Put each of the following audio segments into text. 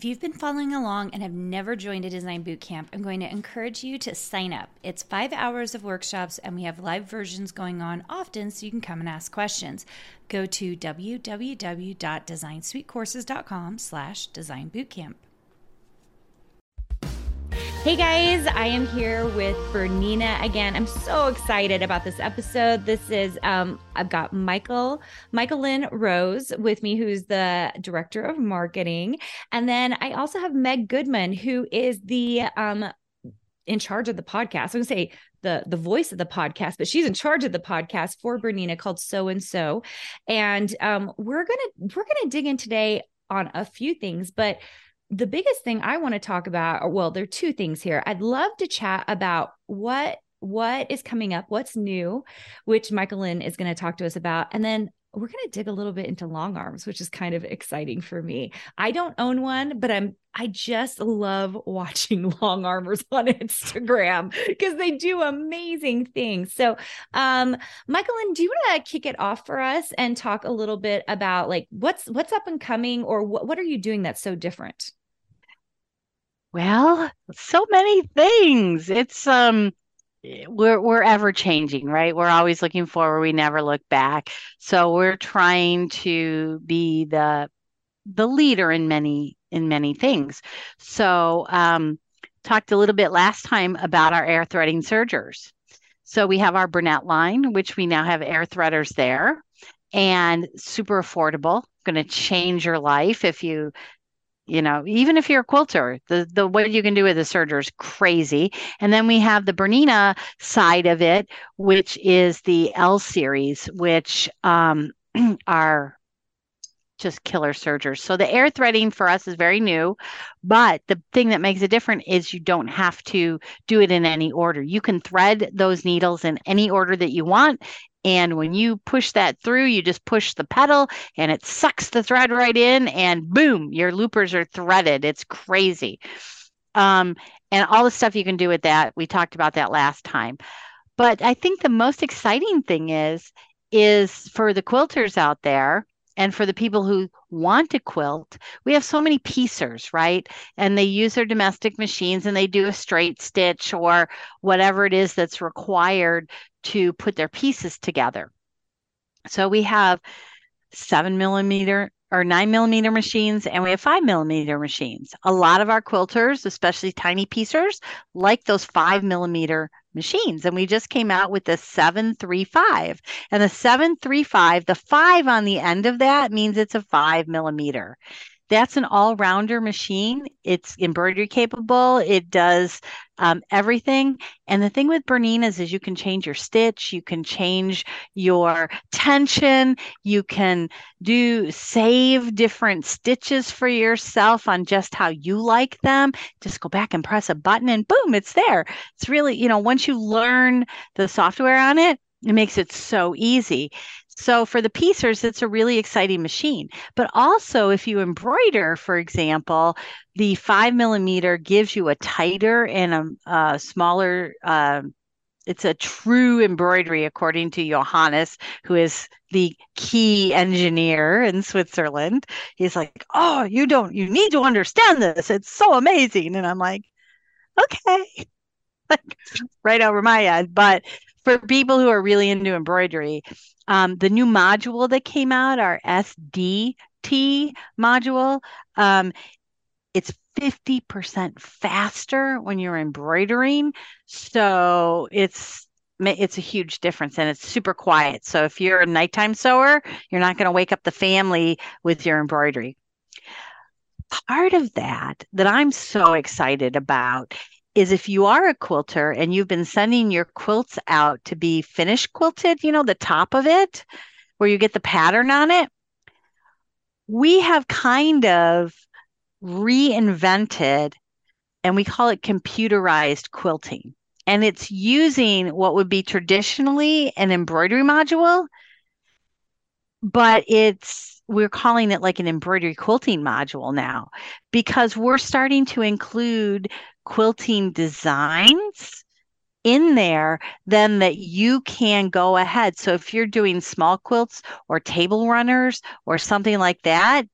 If you've been following along and have never joined a design boot camp, I'm going to encourage you to sign up. It's five hours of workshops, and we have live versions going on often so you can come and ask questions. Go to www.designsweetcourses.com slash design bootcamp. Hey guys, I am here with Bernina again. I'm so excited about this episode. This is um I've got Michael Michael Lynn Rose with me who's the director of marketing. And then I also have Meg Goodman who is the um in charge of the podcast. I'm to say the the voice of the podcast, but she's in charge of the podcast for Bernina called Sew and So. And um we're going to we're to dig in today on a few things, but the biggest thing I want to talk about, well, there are two things here. I'd love to chat about what what is coming up, what's new, which Michael Lynn is going to talk to us about, and then we're going to dig a little bit into long arms, which is kind of exciting for me. I don't own one, but I'm I just love watching long armors on Instagram because they do amazing things. So, um, Michael, do you want to kick it off for us and talk a little bit about like what's what's up and coming, or what what are you doing that's so different? Well, so many things. It's um we're we're ever changing, right? We're always looking forward, we never look back. So we're trying to be the the leader in many in many things. So um talked a little bit last time about our air threading sergers. So we have our Bernette line, which we now have air threaders there and super affordable. Going to change your life if you you know, even if you're a quilter, the the what you can do with the serger is crazy. And then we have the Bernina side of it, which is the L series, which um, are just killer sergers. So the air threading for us is very new, but the thing that makes it different is you don't have to do it in any order. You can thread those needles in any order that you want and when you push that through, you just push the pedal and it sucks the thread right in, and boom, your loopers are threaded. It's crazy. Um, and all the stuff you can do with that. We talked about that last time. But I think the most exciting thing is, is for the quilters out there and for the people who want to quilt, we have so many piecers, right? And they use their domestic machines and they do a straight stitch or whatever it is that's required to put their pieces together. So we have seven millimeter or nine millimeter machines and we have five millimeter machines. A lot of our quilters, especially tiny piecers, like those five millimeter machines. And we just came out with the 735. And the 735, the five on the end of that means it's a five millimeter that's an all-rounder machine. It's embroidery capable. It does um, everything. And the thing with Berninas is you can change your stitch, you can change your tension, you can do save different stitches for yourself on just how you like them. Just go back and press a button and boom, it's there. It's really, you know, once you learn the software on it, it makes it so easy. So for the piecers, it's a really exciting machine. But also, if you embroider, for example, the five millimeter gives you a tighter and a, a smaller. Uh, it's a true embroidery, according to Johannes, who is the key engineer in Switzerland. He's like, "Oh, you don't. You need to understand this. It's so amazing." And I'm like, "Okay." like right over my head. But for people who are really into embroidery, um, the new module that came out, our SDT module, um, it's 50% faster when you're embroidering. So it's it's a huge difference and it's super quiet. So if you're a nighttime sewer, you're not going to wake up the family with your embroidery. Part of that that I'm so excited about is if you are a quilter and you've been sending your quilts out to be finished quilted, you know, the top of it, where you get the pattern on it, we have kind of reinvented and we call it computerized quilting. And it's using what would be traditionally an embroidery module, but it's we're calling it like an embroidery quilting module now because we're starting to include quilting designs in there then that you can go ahead. So if you're doing small quilts or table runners or something like that,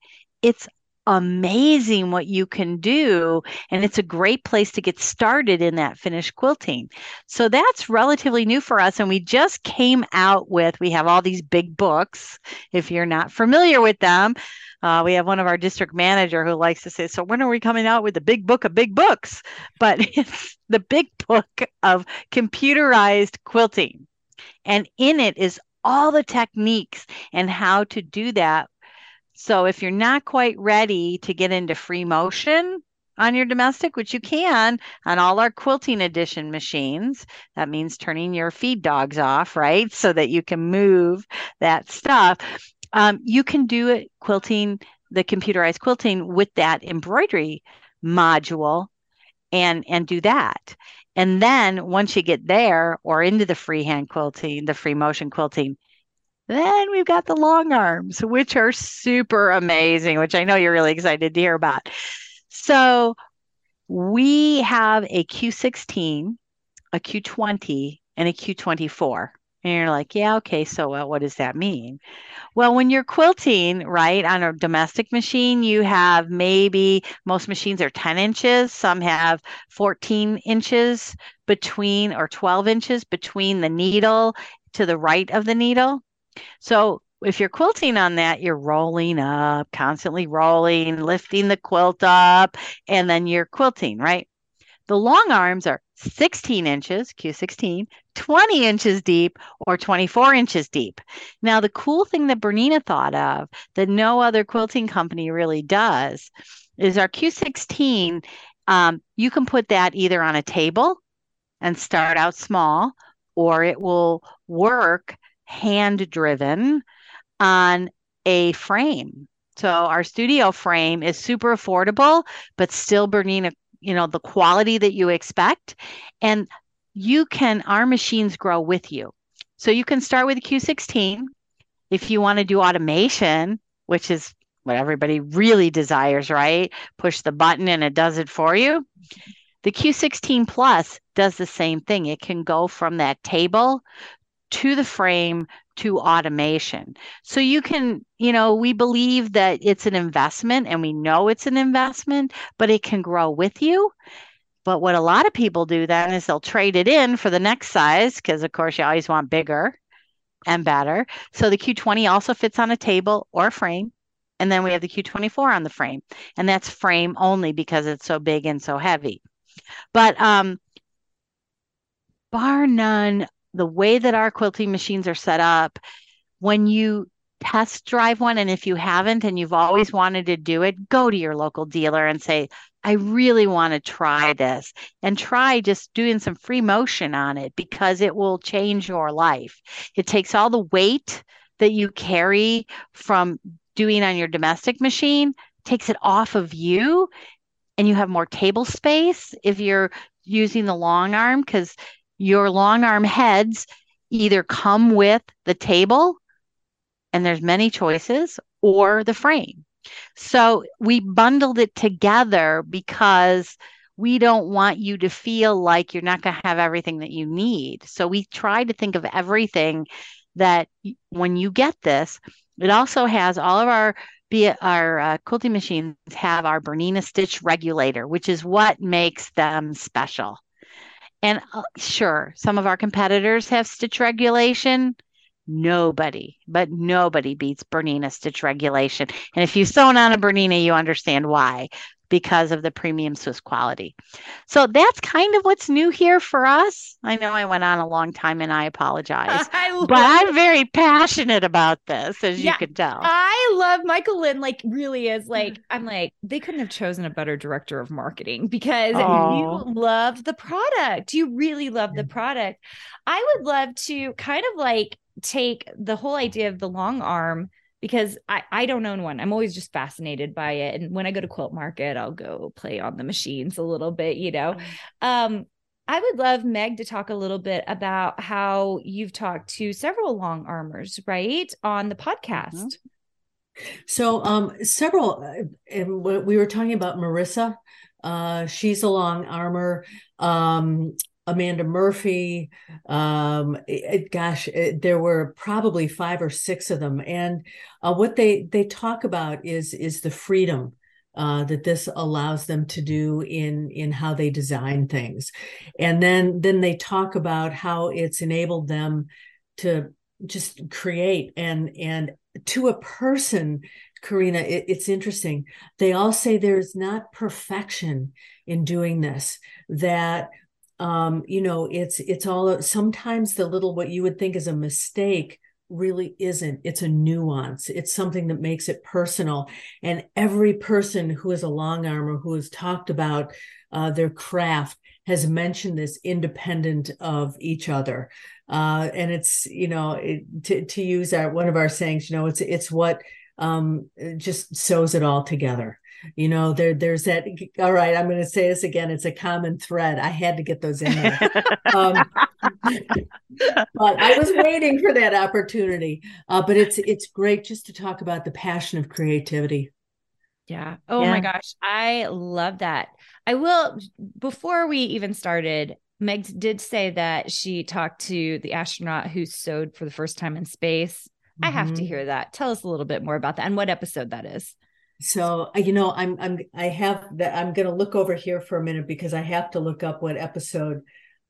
it's amazing what you can do. And it's a great place to get started in that finished quilting. So that's relatively new for us. And we just came out with, we have all these big books. If you're not familiar with them, uh, we have one of our district manager who likes to say, So when are we coming out with the big book of big books? But it's the big book of computerized quilting. And in it is all the techniques and how to do that so if you're not quite ready to get into free motion on your domestic, which you can on all our quilting edition machines, that means turning your feed dogs off, right? So that you can move that stuff. Um, you can do it quilting, the computerized quilting with that embroidery module and and do that. And then once you get there or into the freehand quilting, the free motion quilting, then we've got the long arms, which are super amazing, which I know you're really excited to hear about. So we have a Q16, a Q20, and a Q24. And you're like, yeah, okay, so what does that mean? Well, when you're quilting, right, on a domestic machine, you have maybe most machines are 10 inches, some have 14 inches between or 12 inches between the needle to the right of the needle. So if you're quilting on that, you're rolling up, constantly rolling, lifting the quilt up, and then you're quilting, right? The long arms are 16 inches, Q16, 20 inches deep, or 24 inches deep. Now, the cool thing that Bernina thought of that no other quilting company really does is our Q16. Um, you can put that either on a table and start out small, or it will work hand driven on a frame. So our studio frame is super affordable, but still Bernina, you know, the quality that you expect. And you can, our machines grow with you. So you can start with Q16 If you want to do automation, which is what everybody really desires, right? Push the button and it does it for you. The Q16 Plus does the same thing. It can go from that table to the frame to automation. So you can, you know, we believe that it's an investment and we know it's an investment, but it can grow with you. But what a lot of people do then is they'll trade it in for the next size because, of course, you always want bigger and better. So the Q20 also fits on a table or frame. And then we have the Q24 on the frame, and that's frame only because it's so big and so heavy. But um, bar none, the way that our quilting machines are set up, when you test drive one, and if you haven't and you've always wanted to do it, go to your local dealer and say, I really want to try this and try just doing some free motion on it because it will change your life. It takes all the weight that you carry from doing on your domestic machine, takes it off of you, and you have more table space if you're using the long arm because your long arm heads either come with the table, and there's many choices, or the frame. So we bundled it together because we don't want you to feel like you're not going to have everything that you need. So we try to think of everything that when you get this, it also has all of our be our uh, quilting machines have our Bernina stitch regulator, which is what makes them special. And uh, sure, some of our competitors have stitch regulation. Nobody, but nobody beats Bernina stitch regulation. And if you've sewn on a Bernina, you understand why because of the premium Swiss quality. So that's kind of what's new here for us. I know I went on a long time and I apologize, I but I'm very passionate about this, as yeah, you can tell. I love Michael Lynn, like, really is mm. like, I'm like, they couldn't have chosen a better director of marketing because oh. you love the product. You really love the mm. product. I would love to kind of like take the whole idea of the long arm because I, I don't own one. I'm always just fascinated by it. And when I go to quilt market, I'll go play on the machines a little bit, you know. Um, I would love Meg to talk a little bit about how you've talked to several long armors, right, on the podcast. Mm-hmm. So, um, several. Uh, we were talking about Marissa. Uh, she's a long armor. Um, Amanda Murphy. Um, it, gosh, it, there were probably five or six of them, and uh, what they they talk about is is the freedom uh, that this allows them to do in in how they design things. And then then they talk about how it's enabled them to just create. And and to a person karina it, it's interesting. They all say there's not perfection in doing this that um you know it's it's all sometimes the little what you would think is a mistake really isn't. It's a nuance. It's something that makes it personal. And every person who is a long armor who has talked about uh, their craft has mentioned this independent of each other. Uh, and it's, you know, it, to, to use our, one of our sayings, you know, it's, it's what um, just sews it all together you know there there's that all right i'm going to say this again it's a common thread i had to get those in there um, but i was waiting for that opportunity uh, but it's it's great just to talk about the passion of creativity yeah oh yeah. my gosh i love that i will before we even started meg did say that she talked to the astronaut who sewed for the first time in space mm-hmm. i have to mm-hmm. hear that tell us a little bit more about that and what episode that is so you know i'm i'm i have that i'm going to look over here for a minute because i have to look up what episode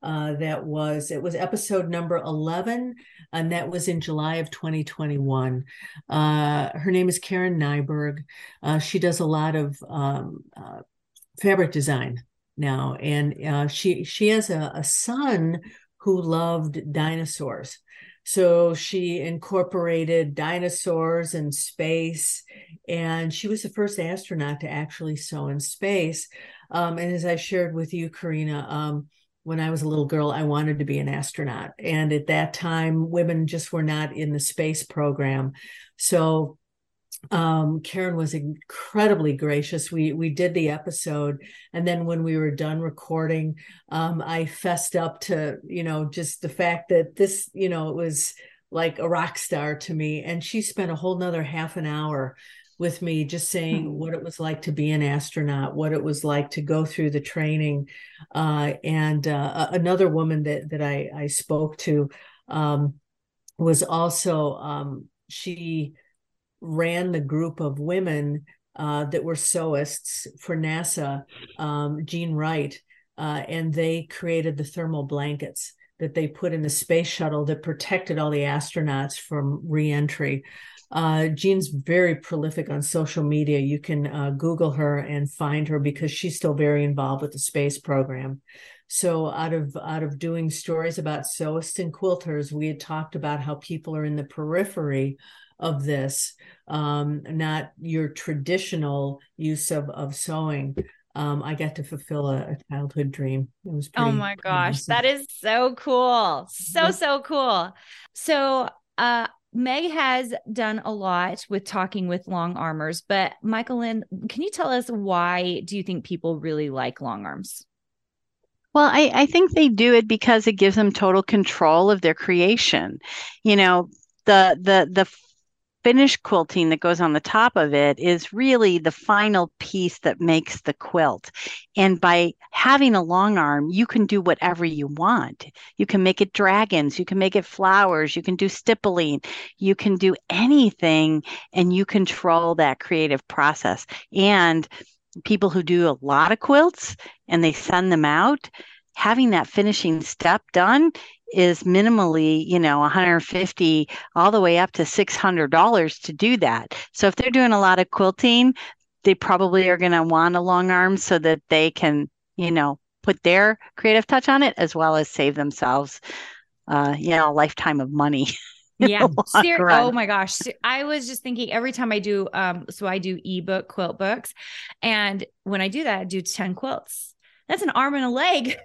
uh, that was. It was episode number 11 and that was in july of 2021 uh, her name is karen nyberg. Uh, she does a lot of um, uh, fabric design now and uh, she she has a, a son who loved dinosaurs so she incorporated dinosaurs and space, and she was the first astronaut to actually sew in space. Um, and as I shared with you, Karina, um, when I was a little girl, I wanted to be an astronaut. And at that time, women just were not in the space program. So um, Karen was incredibly gracious. We we did the episode, and then when we were done recording, um, I fessed up to you know just the fact that this you know it was like a rock star to me, and she spent a whole nother half an hour with me just saying hmm. what it was like to be an astronaut what it was like to go through the training uh, and uh, another woman that that i i spoke to um, was also um, she ran the group of women uh, that were sewists for NASA, um, Jean Wright, uh, and they created the thermal blankets that they put in the space shuttle that protected all the astronauts from reentry. Uh, Jean's very prolific on social media. You can uh, Google her and find her because she's still very involved with the space program. So out of out of doing stories about sewists and quilters, we had talked about how people are in the periphery of this, um, not your traditional use of of sewing. Um, I got to fulfill a, a childhood dream. It was oh my gosh, that is so cool, so so cool. So, uh, Meg has done a lot with talking with long armors, but Michael Lynn, can you tell us why do you think people really like long arms? Well, I, I think they do it because it gives them total control of their creation. You know, the the the finish quilting that goes on the top of it is really the final piece that makes the quilt. And by having a long arm, you can do whatever you want. You can make it dragons, you can make it flowers, you can do stippling, you can do anything, and you control that creative process. And people who do a lot of quilts and they send them out, having that finishing step done is minimally, you know, 150 all the way up to $600 to do that. So if they're doing a lot of quilting, they probably are going to want a long arm so that they can, you know, put their creative touch on it as well as save themselves, uh, you know, a lifetime of money. yeah. Ser- oh my gosh. I was just thinking every time i do um so i do ebook quilt books and when i do that i do 10 quilts. That's an arm and a leg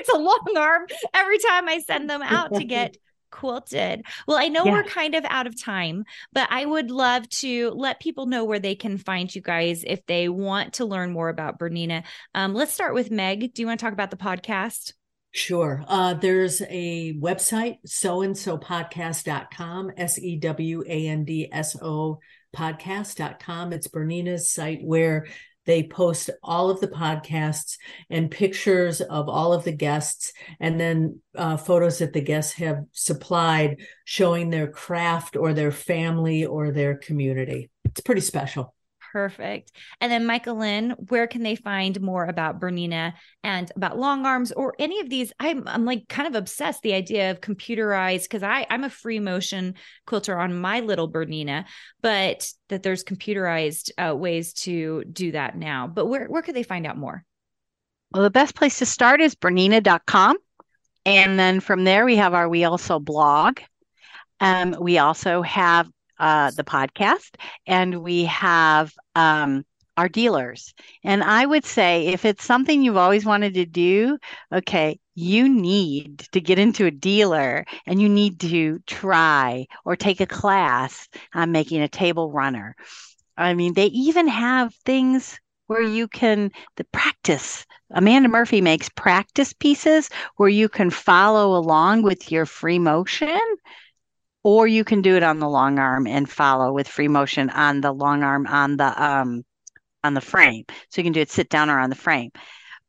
it's a long arm every time I send them out to get quilted. Well, I know yeah. we're kind of out of time, but I would love to let people know where they can find you guys if they want to learn more about Bernina. Um, let's start with Meg. Do you want to talk about the podcast? Sure. Uh, there's a website, sew and so podcast.com, S E W A N D S O podcast.com. It's Bernina's site where they post all of the podcasts and pictures of all of the guests, and then uh, photos that the guests have supplied showing their craft or their family or their community. It's pretty special. Perfect. And then Michael Lynn, where can they find more about Bernina and about long arms or any of these? I'm I'm like kind of obsessed the idea of computerized because I I'm a free motion quilter on my little Bernina, but that there's computerized uh, ways to do that now. But where where could they find out more? Well, the best place to start is bernina.com. And then from there, we have our WeAllSew blog. Um, we also have uh, the podcast and we have um, our dealers. And I would say if it's something you've always wanted to do, okay, you need to get into a dealer and you need to try or take a class on making a table runner. I mean, they even have things where you can the practice amanda murphy makes practice pieces where you can follow along with your free motion or you can do it on the long arm and follow with free motion on the long arm on the um on the frame. So you can do it sit down or on the frame.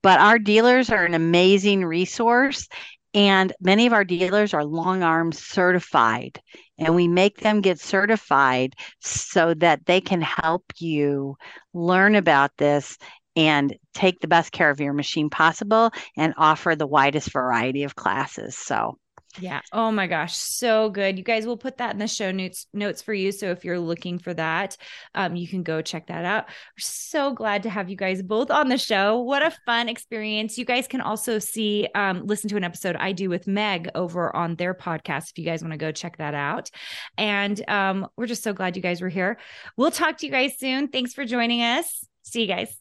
But our dealers are an amazing resource and many of our dealers are long arm certified, and we make them get certified so that they can help you learn about this and take the best care of your machine possible and offer the widest variety of classes. So, yeah. Oh my gosh, so good. You guys will put that in the show notes notes for you. So if you're looking for that, um, you can go check that out. We're so glad to have you guys both on the show. What a fun experience. You guys can also see, um, listen to an episode I do with Meg over on their podcast if you guys want to go check that out. And um, we're just so glad you guys were here. We'll talk to you guys soon. Thanks for joining us. See you guys.